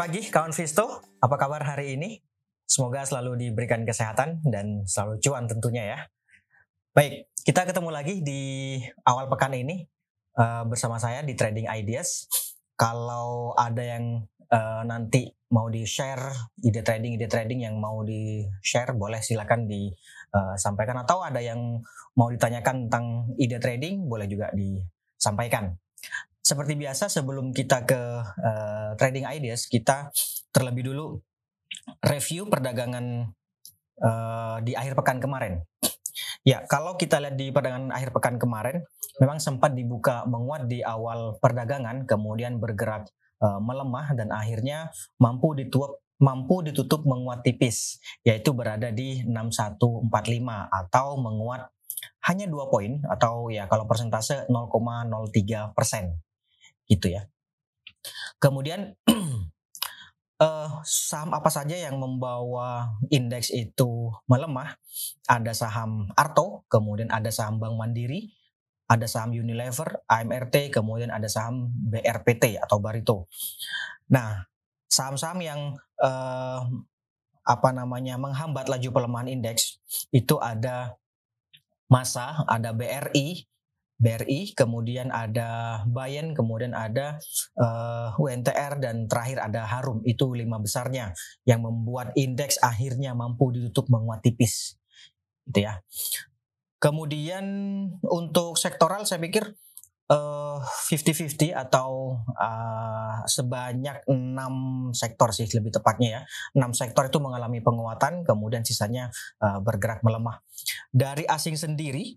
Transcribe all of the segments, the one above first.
pagi kawan Visto, apa kabar hari ini? Semoga selalu diberikan kesehatan dan selalu cuan tentunya ya. Baik, kita ketemu lagi di awal pekan ini uh, bersama saya di Trading Ideas. Kalau ada yang uh, nanti mau di-share ide trading, ide trading yang mau di-share boleh silakan disampaikan atau ada yang mau ditanyakan tentang ide trading boleh juga disampaikan. Seperti biasa sebelum kita ke uh, trading ideas, kita terlebih dulu review perdagangan uh, di akhir pekan kemarin. Ya, kalau kita lihat di perdagangan akhir pekan kemarin, memang sempat dibuka menguat di awal perdagangan, kemudian bergerak uh, melemah dan akhirnya mampu ditutup mampu ditutup menguat tipis, yaitu berada di 6145 atau menguat hanya dua poin atau ya kalau persentase 0,03 persen gitu ya. Kemudian uh, saham apa saja yang membawa indeks itu melemah? Ada saham Arto, kemudian ada saham Bank Mandiri, ada saham Unilever, AMRT, kemudian ada saham BRPT atau Barito. Nah, saham-saham yang uh, apa namanya menghambat laju pelemahan indeks itu ada Masa, ada BRI, BRI, kemudian ada Bayen, kemudian ada uh, eh, UNTR dan terakhir ada Harum. Itu lima besarnya yang membuat indeks akhirnya mampu ditutup menguat tipis. Gitu ya. Kemudian untuk sektoral saya pikir uh, eh, 50-50 atau uh, sebanyak enam sektor sih lebih tepatnya ya. Enam sektor itu mengalami penguatan, kemudian sisanya uh, bergerak melemah. Dari asing sendiri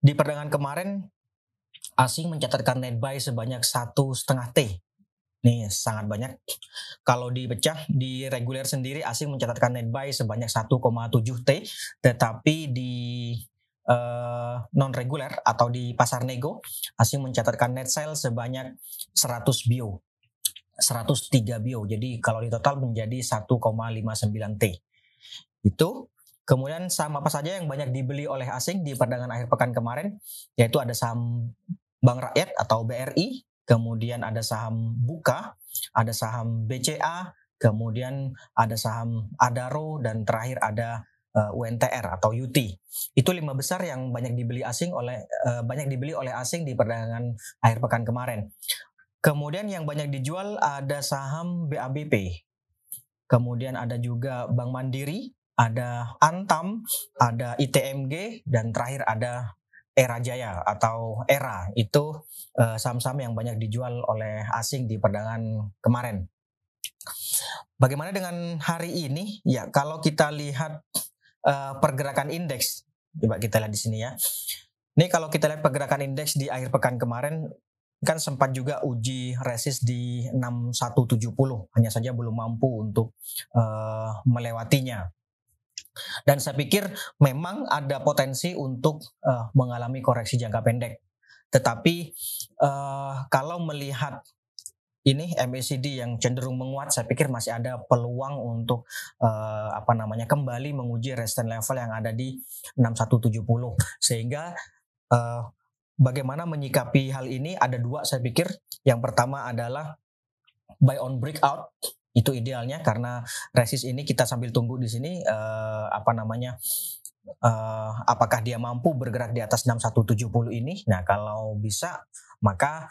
di perdagangan kemarin asing mencatatkan net buy sebanyak satu setengah T. Nih sangat banyak. Kalau dipecah di reguler sendiri asing mencatatkan net buy sebanyak 1,7 T, tetapi di uh, eh, non reguler atau di pasar nego asing mencatatkan net sale sebanyak 100 bio. 103 bio. Jadi kalau di total menjadi 1,59 T. Itu Kemudian saham apa saja yang banyak dibeli oleh asing di perdagangan akhir pekan kemarin, yaitu ada saham Bank Rakyat atau BRI, kemudian ada saham Buka, ada saham BCA, kemudian ada saham Adaro, dan terakhir ada uh, eh, UNTR atau UT. Itu lima besar yang banyak dibeli asing oleh uh, banyak dibeli oleh asing di perdagangan akhir pekan kemarin. Kemudian yang banyak dijual ada saham BABP. Kemudian ada juga Bank Mandiri, ada Antam, ada ITMG, dan terakhir ada Era Jaya atau Era itu saham saham-saham yang banyak dijual oleh asing di perdagangan kemarin. Bagaimana dengan hari ini? Ya, kalau kita lihat uh, pergerakan indeks, coba kita lihat di sini ya. Ini kalau kita lihat pergerakan indeks di akhir pekan kemarin kan sempat juga uji resist di 6170, hanya saja belum mampu untuk uh, melewatinya. Dan saya pikir memang ada potensi untuk uh, mengalami koreksi jangka pendek. Tetapi uh, kalau melihat ini MACD yang cenderung menguat, saya pikir masih ada peluang untuk uh, apa namanya kembali menguji resistance level yang ada di 6170. Sehingga uh, bagaimana menyikapi hal ini ada dua saya pikir. Yang pertama adalah buy on breakout itu idealnya karena resist ini kita sambil tunggu di sini uh, apa namanya uh, apakah dia mampu bergerak di atas 6170 ini. Nah kalau bisa maka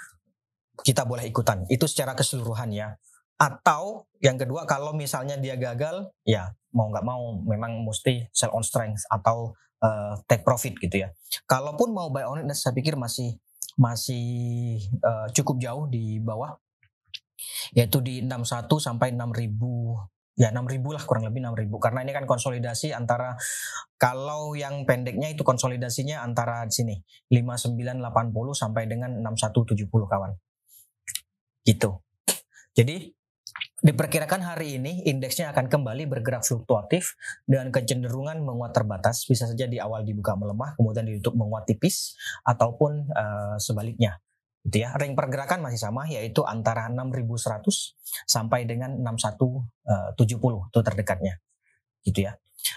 kita boleh ikutan. Itu secara keseluruhan ya. Atau yang kedua kalau misalnya dia gagal ya mau nggak mau memang mesti sell on strength atau uh, take profit gitu ya. Kalaupun mau buy on it saya pikir masih masih uh, cukup jauh di bawah yaitu di 61 sampai 6000 ya 6000 lah kurang lebih 6000 karena ini kan konsolidasi antara kalau yang pendeknya itu konsolidasinya antara sini 5980 sampai dengan 6170 kawan. Gitu. Jadi diperkirakan hari ini indeksnya akan kembali bergerak fluktuatif dengan kecenderungan menguat terbatas. Bisa saja di awal dibuka melemah kemudian ditutup menguat tipis ataupun uh, sebaliknya gitu ya. Ring pergerakan masih sama yaitu antara 6100 sampai dengan 6170 eh, itu terdekatnya. Gitu ya.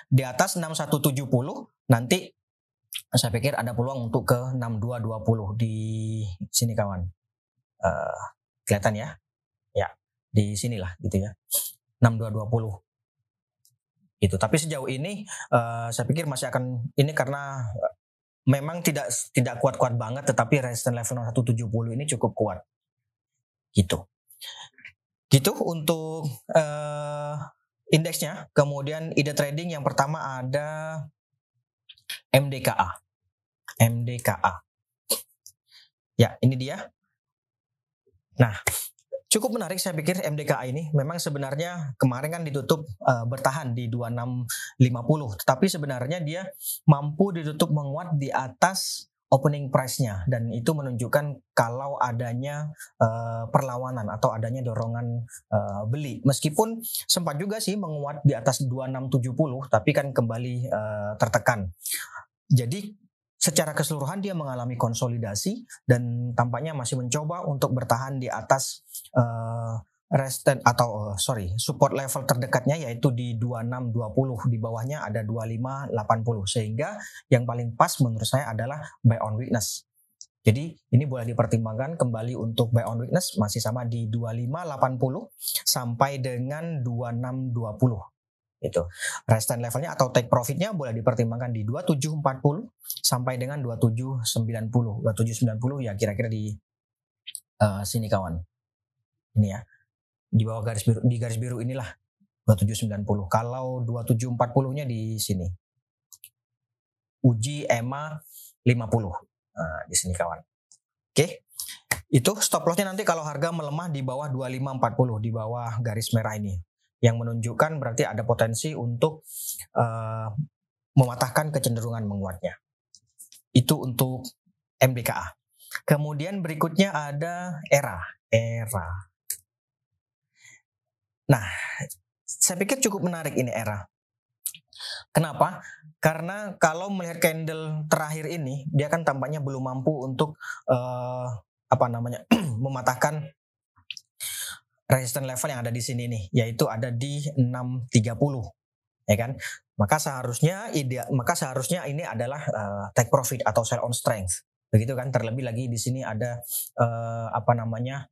Di atas 6170 nanti saya pikir ada peluang untuk ke 6220 di sini kawan. Uh, kelihatan ya? Ya. di sinilah gitu ya 6220 itu tapi sejauh ini uh, saya pikir masih akan ini karena memang tidak tidak kuat-kuat banget tetapi resistance level 170 ini cukup kuat. Gitu. Gitu untuk uh, indeksnya. Kemudian ide trading yang pertama ada MDKA MDKA ya ini dia. Nah cukup menarik saya pikir MDKA ini. Memang sebenarnya kemarin kan ditutup uh, bertahan di 2650, tetapi sebenarnya dia mampu ditutup menguat di atas opening price-nya dan itu menunjukkan kalau adanya uh, perlawanan atau adanya dorongan uh, beli. Meskipun sempat juga sih menguat di atas 2670 tapi kan kembali uh, tertekan. Jadi secara keseluruhan dia mengalami konsolidasi dan tampaknya masih mencoba untuk bertahan di atas uh, resistance atau uh, sorry support level terdekatnya yaitu di 2620 di bawahnya ada 2580 sehingga yang paling pas menurut saya adalah buy on weakness. Jadi ini boleh dipertimbangkan kembali untuk buy on weakness masih sama di 2580 sampai dengan 2620 itu. Resistance levelnya atau take profitnya boleh dipertimbangkan di 2740 sampai dengan 2790 2790 ya kira-kira di uh, sini kawan ini ya di bawah garis biru di garis biru inilah 2790 kalau 2740 nya di sini uji EMA 50 nah, di sini kawan oke itu stop lossnya nanti kalau harga melemah di bawah 2540 di bawah garis merah ini yang menunjukkan berarti ada potensi untuk uh, mematahkan kecenderungan menguatnya. Itu untuk MBKA. Kemudian berikutnya ada ERA. ERA. Nah, saya pikir cukup menarik ini ERA. Kenapa? Karena kalau melihat candle terakhir ini, dia kan tampaknya belum mampu untuk uh, apa namanya mematahkan resistance level yang ada di sini nih, yaitu ada di 630, ya kan? Maka seharusnya ide, maka seharusnya ini adalah uh, take profit atau sell on strength, begitu kan? Terlebih lagi di sini ada uh, apa namanya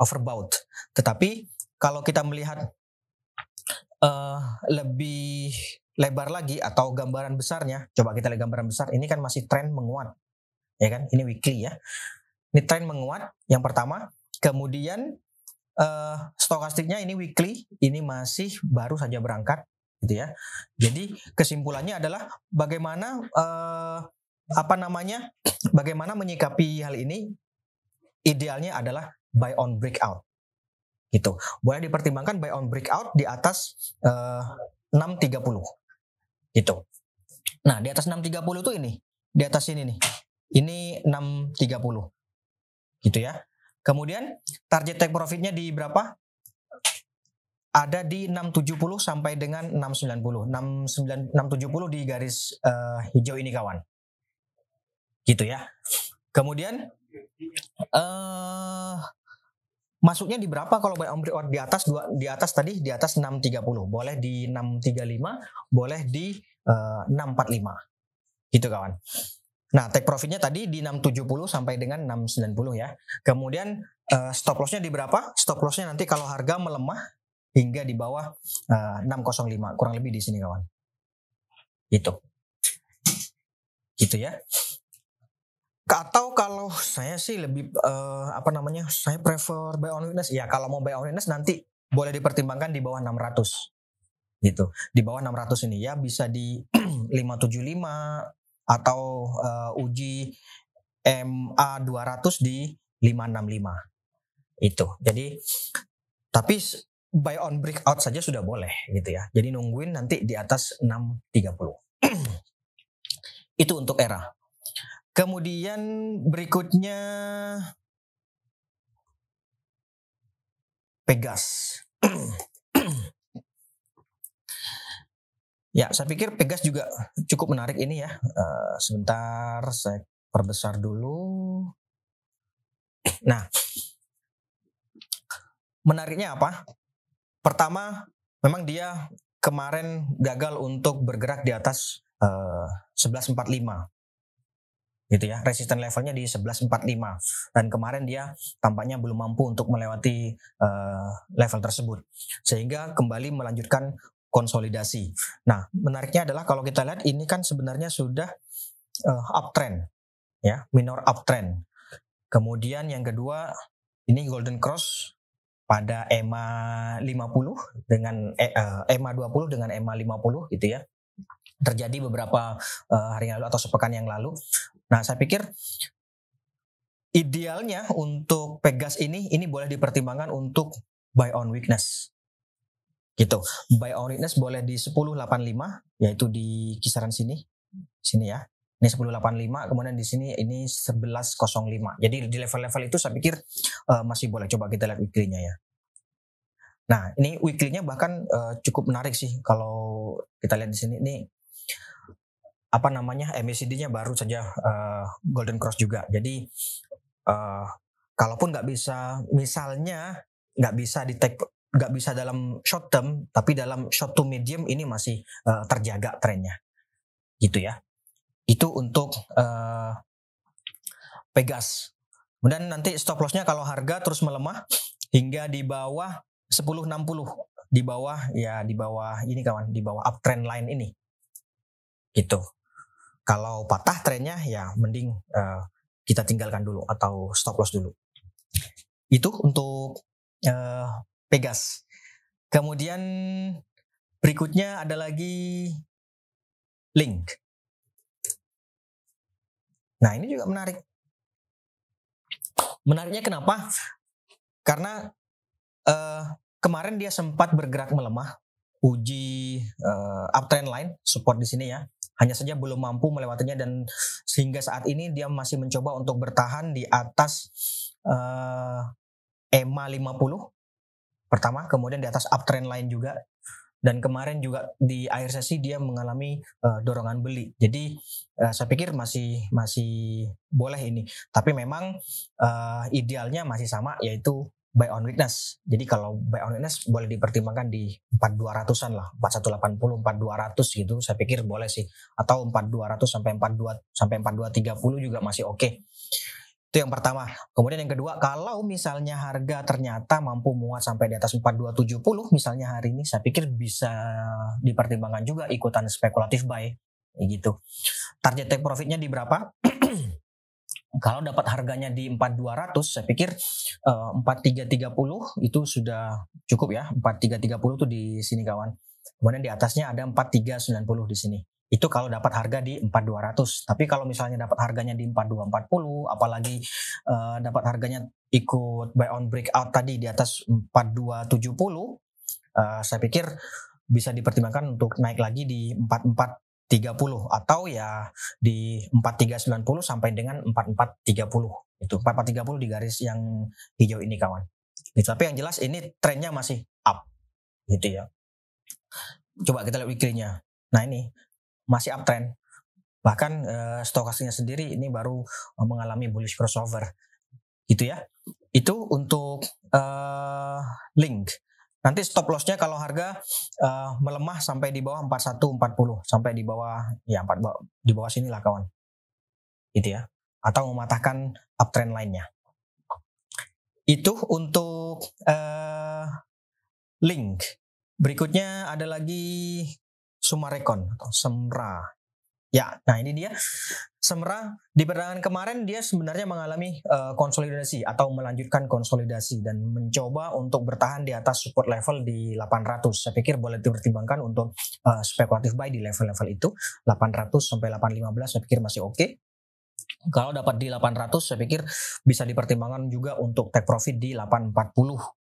overbought. Tetapi kalau kita melihat uh, lebih lebar lagi atau gambaran besarnya, coba kita lihat gambaran besar, ini kan masih tren menguat, ya kan? Ini weekly ya. Ini tren menguat yang pertama, kemudian uh, stokastiknya ini weekly, ini masih baru saja berangkat, gitu ya. Jadi kesimpulannya adalah bagaimana uh, apa namanya, bagaimana menyikapi hal ini? Idealnya adalah buy on breakout, gitu. Boleh dipertimbangkan buy on breakout di atas uh, 630, gitu. Nah di atas 630 itu ini, di atas ini nih, ini 630, gitu ya. Kemudian target take profitnya di berapa? Ada di 670 sampai dengan 690. 69, 670 di garis uh, hijau ini kawan. Gitu ya. Kemudian uh, masuknya di berapa kalau buy on break di atas dua di atas tadi di atas 630 boleh di 635 boleh di uh, eh, 645 gitu kawan Nah, take profitnya tadi di 670 sampai dengan 690 ya. Kemudian uh, stop lossnya di berapa? Stop lossnya nanti kalau harga melemah hingga di bawah uh, eh, 605, kurang lebih di sini kawan. Itu. Gitu ya. Atau kalau saya sih lebih uh, apa namanya? Saya prefer buy on witness. Ya, kalau mau buy on witness nanti boleh dipertimbangkan di bawah 600 gitu. Di bawah 600 ini ya bisa di 575 atau uh, uji MA 200 di 565 itu. Jadi tapi buy on breakout saja sudah boleh gitu ya. Jadi nungguin nanti di atas 630. itu untuk era. Kemudian berikutnya Pegas. Ya, saya pikir Pegas juga cukup menarik ini ya. Uh, sebentar, saya perbesar dulu. Nah, menariknya apa? Pertama, memang dia kemarin gagal untuk bergerak di atas uh, 1145. Gitu ya. Resisten levelnya di 1145 dan kemarin dia tampaknya belum mampu untuk melewati uh, level tersebut sehingga kembali melanjutkan konsolidasi. Nah, menariknya adalah kalau kita lihat ini kan sebenarnya sudah uh, uptrend ya, minor uptrend. Kemudian yang kedua ini golden cross pada EMA 50 dengan eh, EMA 20 dengan EMA 50 gitu ya terjadi beberapa uh, hari yang lalu atau sepekan yang lalu. Nah, saya pikir idealnya untuk Pegas ini ini boleh dipertimbangkan untuk buy on weakness. Gitu. Buy on weakness boleh di 1085 yaitu di kisaran sini. Sini ya. Ini 1085 kemudian di sini ini 1105. Jadi di level-level itu saya pikir uh, masih boleh coba kita lihat weekly-nya ya. Nah, ini weekly-nya bahkan uh, cukup menarik sih kalau kita lihat di sini. Ini apa namanya MACD-nya baru saja uh, Golden Cross juga. Jadi uh, kalaupun nggak bisa, misalnya nggak bisa di take nggak bisa dalam short term, tapi dalam short to medium ini masih uh, terjaga trennya, gitu ya. Itu untuk uh, Pegas. Kemudian nanti stop lossnya kalau harga terus melemah hingga di bawah 1060 di bawah ya di bawah ini kawan di bawah uptrend line ini gitu kalau patah trennya ya mending uh, kita tinggalkan dulu atau stop loss dulu. Itu untuk uh, Pegas. Kemudian berikutnya ada lagi link. Nah ini juga menarik. Menariknya kenapa? Karena uh, kemarin dia sempat bergerak melemah, uji uh, uptrend line support di sini ya hanya saja belum mampu melewatinya dan sehingga saat ini dia masih mencoba untuk bertahan di atas uh, EMA 50 pertama, kemudian di atas uptrend lain juga dan kemarin juga di akhir sesi dia mengalami uh, dorongan beli. Jadi uh, saya pikir masih masih boleh ini. Tapi memang uh, idealnya masih sama yaitu buy on weakness. Jadi kalau buy on weakness boleh dipertimbangkan di 4200-an lah, 4180, 4200 gitu. Saya pikir boleh sih atau 4200 sampai 42 sampai 4230 juga masih oke. Okay. Itu yang pertama. Kemudian yang kedua, kalau misalnya harga ternyata mampu muat sampai di atas 4270 misalnya hari ini, saya pikir bisa dipertimbangkan juga ikutan spekulatif buy gitu. Target take profitnya di berapa? Kalau dapat harganya di 4200 saya pikir uh, eh, 4330 itu sudah cukup ya. 4330 tuh di sini kawan. Kemudian di atasnya ada 4390 di sini. Itu kalau dapat harga di 4200 tapi kalau misalnya dapat harganya di 4240 apalagi uh, dapat harganya ikut buy on breakout tadi di atas 4270 uh, eh, saya pikir bisa dipertimbangkan untuk naik lagi di 44 30 atau ya di 4390 sampai dengan 4430 itu 4430 di garis yang hijau ini kawan. Gitu. tapi yang jelas ini trennya masih up. Gitu ya. Coba kita lihat weekly-nya. Nah ini masih uptrend bahkan uh, stokastiknya sendiri ini baru mengalami bullish crossover. Gitu ya. Itu untuk uh, link Nanti stop lossnya kalau harga uh, melemah sampai di bawah 4140 sampai di bawah ya 4 di bawah sini lah kawan. Gitu ya. Atau mematahkan uptrend lainnya. Itu untuk uh, link. Berikutnya ada lagi Sumarekon atau Semra. Ya, nah ini dia. Semra di perdagangan kemarin dia sebenarnya mengalami uh, konsolidasi atau melanjutkan konsolidasi dan mencoba untuk bertahan di atas support level di 800. Saya pikir boleh dipertimbangkan untuk uh, spekulatif buy di level-level itu 800 sampai 815 saya pikir masih oke. Okay. Kalau dapat di 800 saya pikir bisa dipertimbangkan juga untuk take profit di 840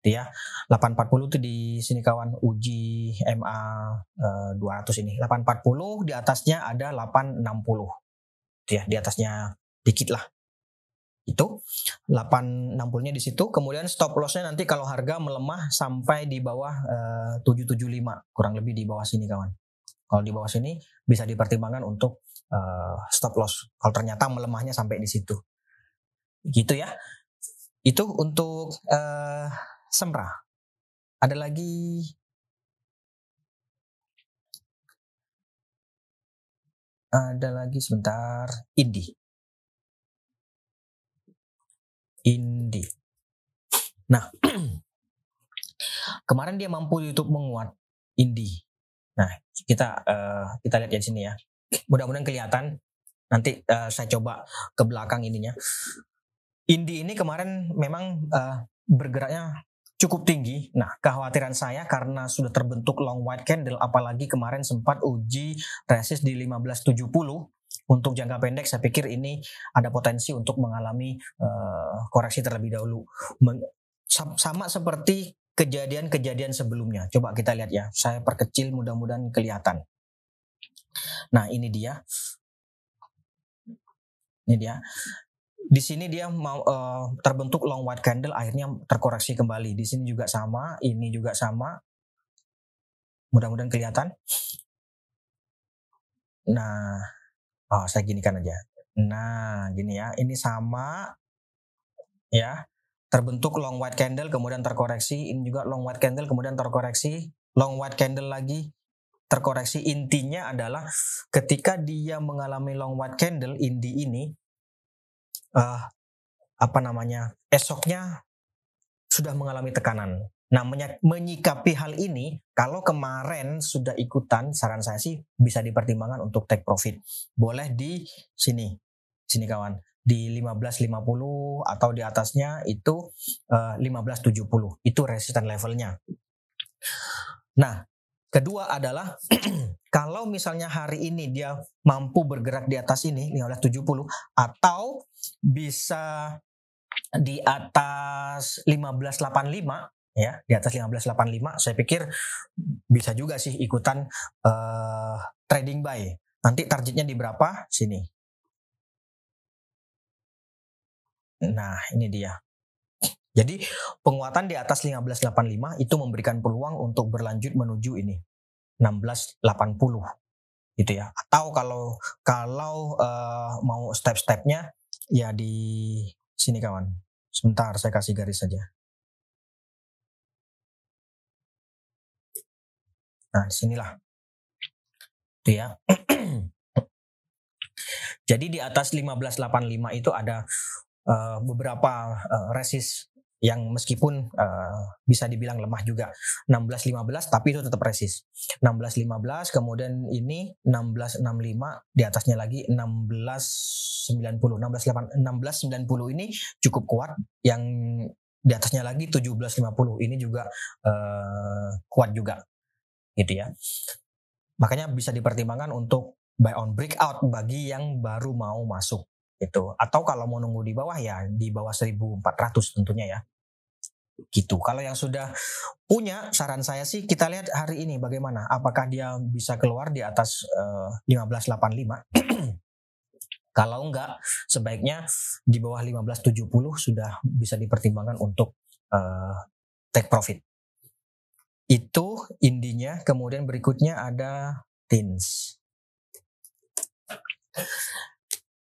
gitu ya. 840 itu di sini kawan uji MA uh, 200 ini. 840 di atasnya ada 860. Gitu ya, di atasnya dikit lah. Itu 860-nya di situ. Kemudian stop loss-nya nanti kalau harga melemah sampai di bawah uh, 775, kurang lebih di bawah sini kawan. Kalau di bawah sini bisa dipertimbangkan untuk uh, stop loss. Kalau ternyata melemahnya sampai di situ. Gitu ya. Itu untuk uh, Semra. Ada lagi ada lagi sebentar Indi. Indi. Nah, kemarin dia mampu YouTube menguat Indi. Nah, kita uh, kita lihat di sini ya. Mudah-mudahan kelihatan. Nanti uh, saya coba ke belakang ininya. Indi ini kemarin memang uh, bergeraknya cukup tinggi. Nah, kekhawatiran saya karena sudah terbentuk long white candle, apalagi kemarin sempat uji resist di 1570 untuk jangka pendek saya pikir ini ada potensi untuk mengalami uh, koreksi terlebih dahulu. Men sama seperti kejadian-kejadian sebelumnya. Coba kita lihat ya. Saya perkecil mudah-mudahan kelihatan. Nah, ini dia. Ini dia. Di sini dia mau uh, terbentuk long white candle akhirnya terkoreksi kembali. Di sini juga sama, ini juga sama. Mudah-mudahan kelihatan. Nah, oh saya ginikan aja. Nah, gini ya. Ini sama ya terbentuk long white candle kemudian terkoreksi ini juga long white candle kemudian terkoreksi long white candle lagi terkoreksi intinya adalah ketika dia mengalami long white candle inti ini uh, apa namanya esoknya sudah mengalami tekanan. Nah menyikapi hal ini kalau kemarin sudah ikutan saran saya sih bisa dipertimbangkan untuk take profit. Boleh di sini sini kawan di 1550 atau di atasnya itu uh, eh, 1570 itu resisten levelnya. Nah, kedua adalah kalau misalnya hari ini dia mampu bergerak di atas ini 1570 atau bisa di atas 1585 ya di atas 1585 saya pikir bisa juga sih ikutan uh, trading buy nanti targetnya di berapa sini Nah, ini dia. Jadi penguatan di atas 1585 itu memberikan peluang untuk berlanjut menuju ini 1680 gitu ya. Atau kalau kalau uh, mau step-stepnya ya di sini kawan. Sebentar saya kasih garis saja. Nah, sinilah. Itu ya. Jadi di atas 1585 itu ada uh, beberapa uh, resist yang meskipun uh, bisa dibilang lemah juga. 16-15 tapi itu tetap resist 16-15 kemudian ini 16-65 di atasnya lagi 16-90 16-90 ini cukup kuat yang di atasnya lagi 17-50 ini juga uh, kuat juga. Gitu ya. Makanya bisa dipertimbangkan untuk buy on breakout bagi yang baru mau masuk itu atau kalau mau nunggu di bawah ya di bawah 1400 tentunya ya. Gitu. Kalau yang sudah punya saran saya sih kita lihat hari ini bagaimana. Apakah dia bisa keluar di atas uh, eh, 1585 kalau enggak sebaiknya di bawah 1570 sudah bisa dipertimbangkan untuk uh, take profit. Itu indinya kemudian berikutnya ada tins.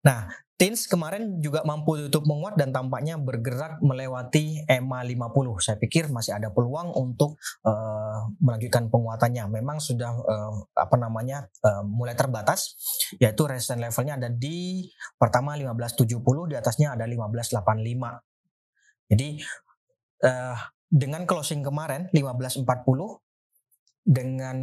Nah, Tins kemarin juga mampu tutup menguat dan tampaknya bergerak melewati EMA 50. Saya pikir masih ada peluang untuk uh, melanjutkan penguatannya. Memang sudah uh, apa namanya uh, mulai terbatas, yaitu resistance levelnya ada di pertama 1570, di atasnya ada 1585. Jadi uh, dengan closing kemarin 1540 dengan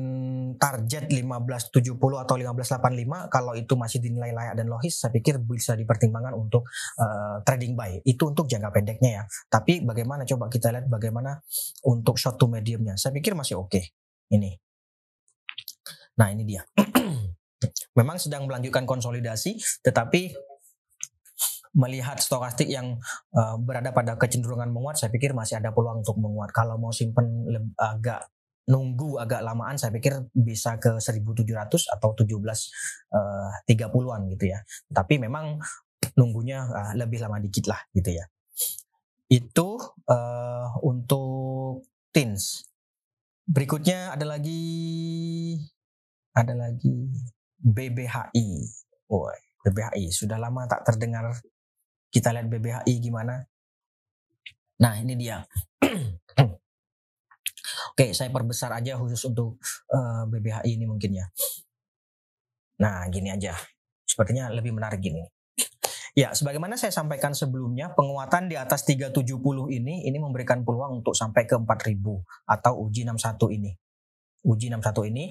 target 1570 atau 1585 kalau itu masih dinilai layak dan logis saya pikir bisa dipertimbangkan untuk uh, trading buy. Itu untuk jangka pendeknya ya. Tapi bagaimana? Coba kita lihat bagaimana untuk short to mediumnya. Saya pikir masih oke okay. ini. Nah ini dia. Memang sedang melanjutkan konsolidasi tetapi melihat stokastik yang uh, berada pada kecenderungan menguat, saya pikir masih ada peluang untuk menguat. Kalau mau simpen agak nunggu agak lamaan saya pikir bisa ke 1700 atau 17 uh, 30-an gitu ya. Tapi memang nunggunya uh, lebih lama dikit lah gitu ya. Itu uh, untuk teens. Berikutnya ada lagi ada lagi BBHI. Woi, BBHI sudah lama tak terdengar. Kita lihat BBHI gimana. Nah, ini dia. Oke, saya perbesar aja khusus untuk uh, eh, BBHI ini mungkin ya. Nah, gini aja. Sepertinya lebih menarik gini. Ya, sebagaimana saya sampaikan sebelumnya, penguatan di atas 370 ini ini memberikan peluang untuk sampai ke 4000 atau uji 61 ini. Uji 61 ini.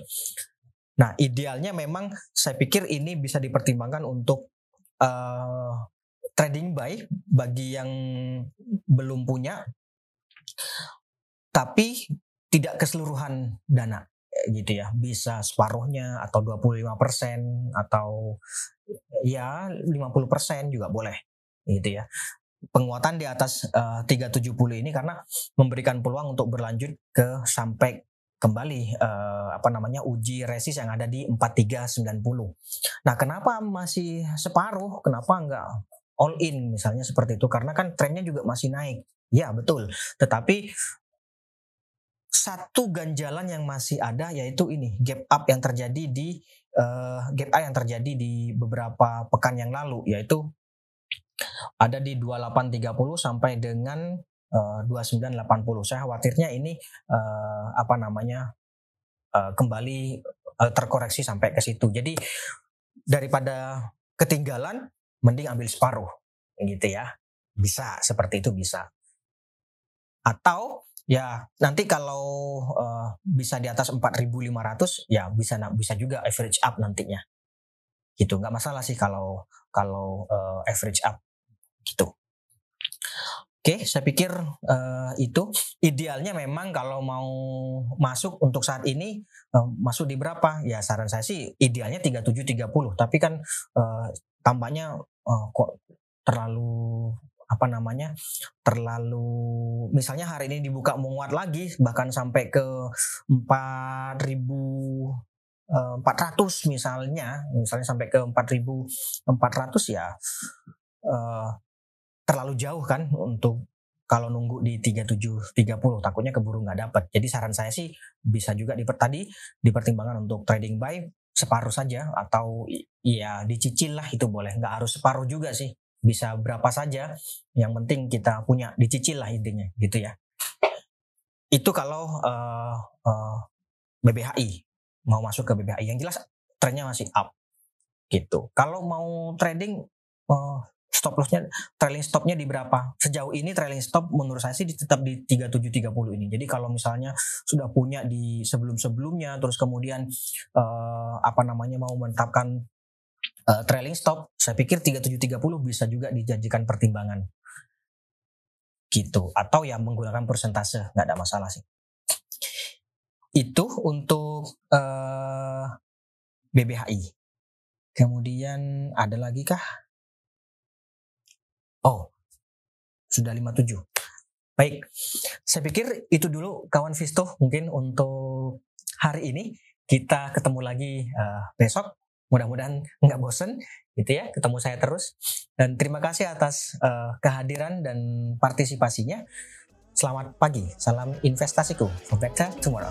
Nah, idealnya memang saya pikir ini bisa dipertimbangkan untuk uh, trading buy bagi yang belum punya tapi tidak keseluruhan dana gitu ya bisa separuhnya atau 25% atau ya 50% juga boleh gitu ya penguatan di atas uh, 370 ini karena memberikan peluang untuk berlanjut ke sampai kembali uh, apa namanya uji resist yang ada di 4390. Nah, kenapa masih separuh? Kenapa enggak all in misalnya seperti itu? Karena kan trennya juga masih naik. Ya, betul. Tetapi satu ganjalan yang masih ada yaitu ini gap up yang terjadi di uh, gap up yang terjadi di beberapa pekan yang lalu yaitu ada di 2830 sampai dengan uh, 2980. Saya khawatirnya ini uh, apa namanya uh, kembali uh, terkoreksi sampai ke situ. Jadi daripada ketinggalan mending ambil separuh gitu ya. Bisa seperti itu bisa. Atau Ya, nanti kalau uh, bisa di atas 4.500 ya bisa bisa juga average up nantinya. Gitu, nggak masalah sih kalau kalau uh, average up gitu. Oke, saya pikir uh, itu idealnya memang kalau mau masuk untuk saat ini uh, masuk di berapa? Ya saran saya sih idealnya 3730, tapi kan uh, tampaknya uh, kok terlalu apa namanya terlalu misalnya hari ini dibuka menguat lagi bahkan sampai ke 4000 400 eh, misalnya misalnya sampai ke 4400 ya uh, terlalu jauh kan untuk kalau nunggu di 3730 takutnya keburu nggak dapat. Jadi saran saya sih bisa juga diper tadi dipertimbangkan untuk trading buy separuh saja atau ya dicicil lah itu boleh nggak harus separuh juga sih bisa berapa saja yang penting kita punya dicicil lah intinya gitu ya. Itu kalau uh, uh, eh, BBHI mau masuk ke BBHI yang jelas trennya masih up gitu. Kalau mau trading uh, stop lossnya trailing stopnya di berapa? Sejauh ini trailing stop menurut saya sih tetap di 3730 ini. Jadi kalau misalnya sudah punya di sebelum sebelumnya terus kemudian uh, apa namanya mau menetapkan uh, trailing stop, saya pikir 3730 bisa juga dijadikan pertimbangan. Gitu. Atau yang menggunakan persentase, nggak ada masalah sih. Itu untuk uh, eh, BBHI. Kemudian ada lagi kah? Oh, sudah 57. Baik, saya pikir itu dulu kawan Visto mungkin untuk hari ini. Kita ketemu lagi uh, besok mudah-mudahan nggak bosen gitu ya. Ketemu saya terus. Dan terima kasih atas uh, kehadiran dan partisipasinya. Selamat pagi. Salam investasiku. For better tomorrow